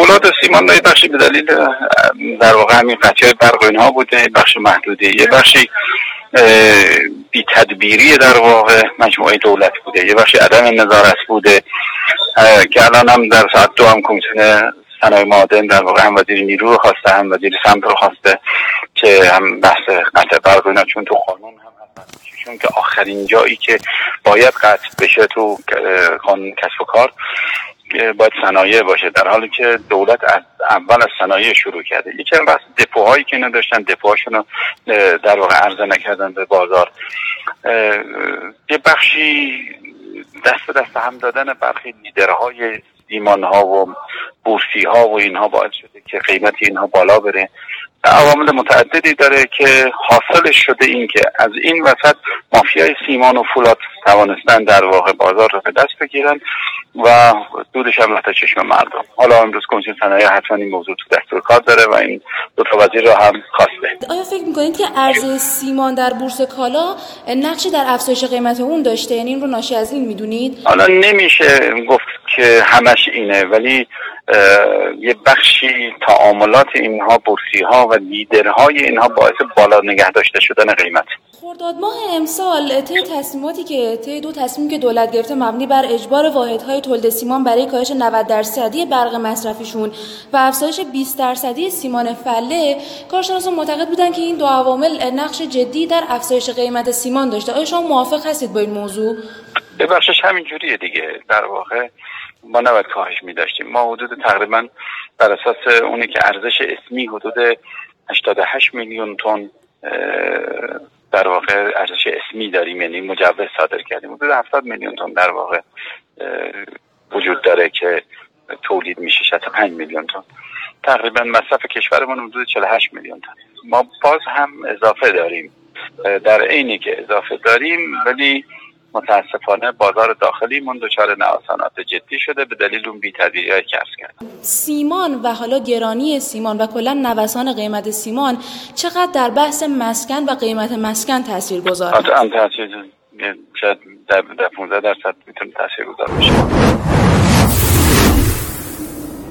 فولاد سیمان یه بخشی به دلیل در واقع همین قطعه برق اینها بوده بخش محدوده. یه بخشی بی تدبیری در واقع مجموعه دولت بوده. یه بخشی عدم نظارت بوده که الان هم در ساعت دو هم کمیسیون صنایع معادن در واقع هم وزیر نیرو رو خواسته هم وزیر سمت رو خواسته که هم بحث قطع برق اینا چون تو قانون هم چون که آخرین جایی که باید قطع بشه تو قانون کسب و کار باید صنایع باشه در حالی که دولت از اول از صنایع شروع کرده. یکی از بحث دپوهایی که نداشتن دپوهاشون رو در واقع عرضه نکردن به بازار. یه بخشی دست دست هم دادن برخی لیدرهای ایمان ها و بورسی ها و اینها باعث شده که قیمت اینها بالا بره. عوامل متعددی داره که حاصلش شده این که از این وسط مافیای سیمان و فولاد توانستن در واقع بازار رو به دست بگیرن. و دودش هم رفته چشم مردم. حالا امروز کمیسیون صنایع حتما این موضوع تو دستور کار داره و این دو تا وزیر رو هم خواسته. آیا فکر می‌کنید که ارز سیمان در بورس کالا نقشی در افزایش قیمت اون داشته؟ یعنی این رو ناشی از این می‌دونید؟ حالا نمیشه گفت که همش اینه ولی یه بخشی تعاملات اینها بورسی ها و لیدرهای اینها باعث بالا نگه داشته شدن قیمت. خرداد ماه امسال طی تصمیماتی که طی دو تصمیم که دولت گرفته مبنی بر اجبار واحدهای تولید سیمان برای کاهش 90 درصدی برق مصرفیشون و افزایش 20 درصدی سیمان فله کارشناسان معتقد بودن که این دو عوامل نقش جدی در افزایش قیمت سیمان داشته. آیا شما موافق هستید با این موضوع؟ ببخشش همین جوریه دیگه. در واقع ما نباید کاهش می داشتیم ما حدود تقریبا بر اساس اونی که ارزش اسمی حدود 88 میلیون تن در واقع ارزش اسمی داریم یعنی مجوز صادر کردیم. حدود 70 میلیون تن در واقع وجود داره که تولید میشه 65 میلیون تن. تقریبا مصرف کشورمون حدود 48 میلیون تن. ما باز هم اضافه داریم. در عینی که اضافه داریم ولی متاسفانه بازار داخلی من دچار نوسانات جدی شده به دلیل اون بی‌تدبیری های کرد سیمان و حالا گرانی سیمان و کلا نوسان قیمت سیمان چقدر در بحث مسکن و قیمت مسکن تاثیر گذاره؟ شاید در 15 درصد می‌تونه تاثیر گذار باشه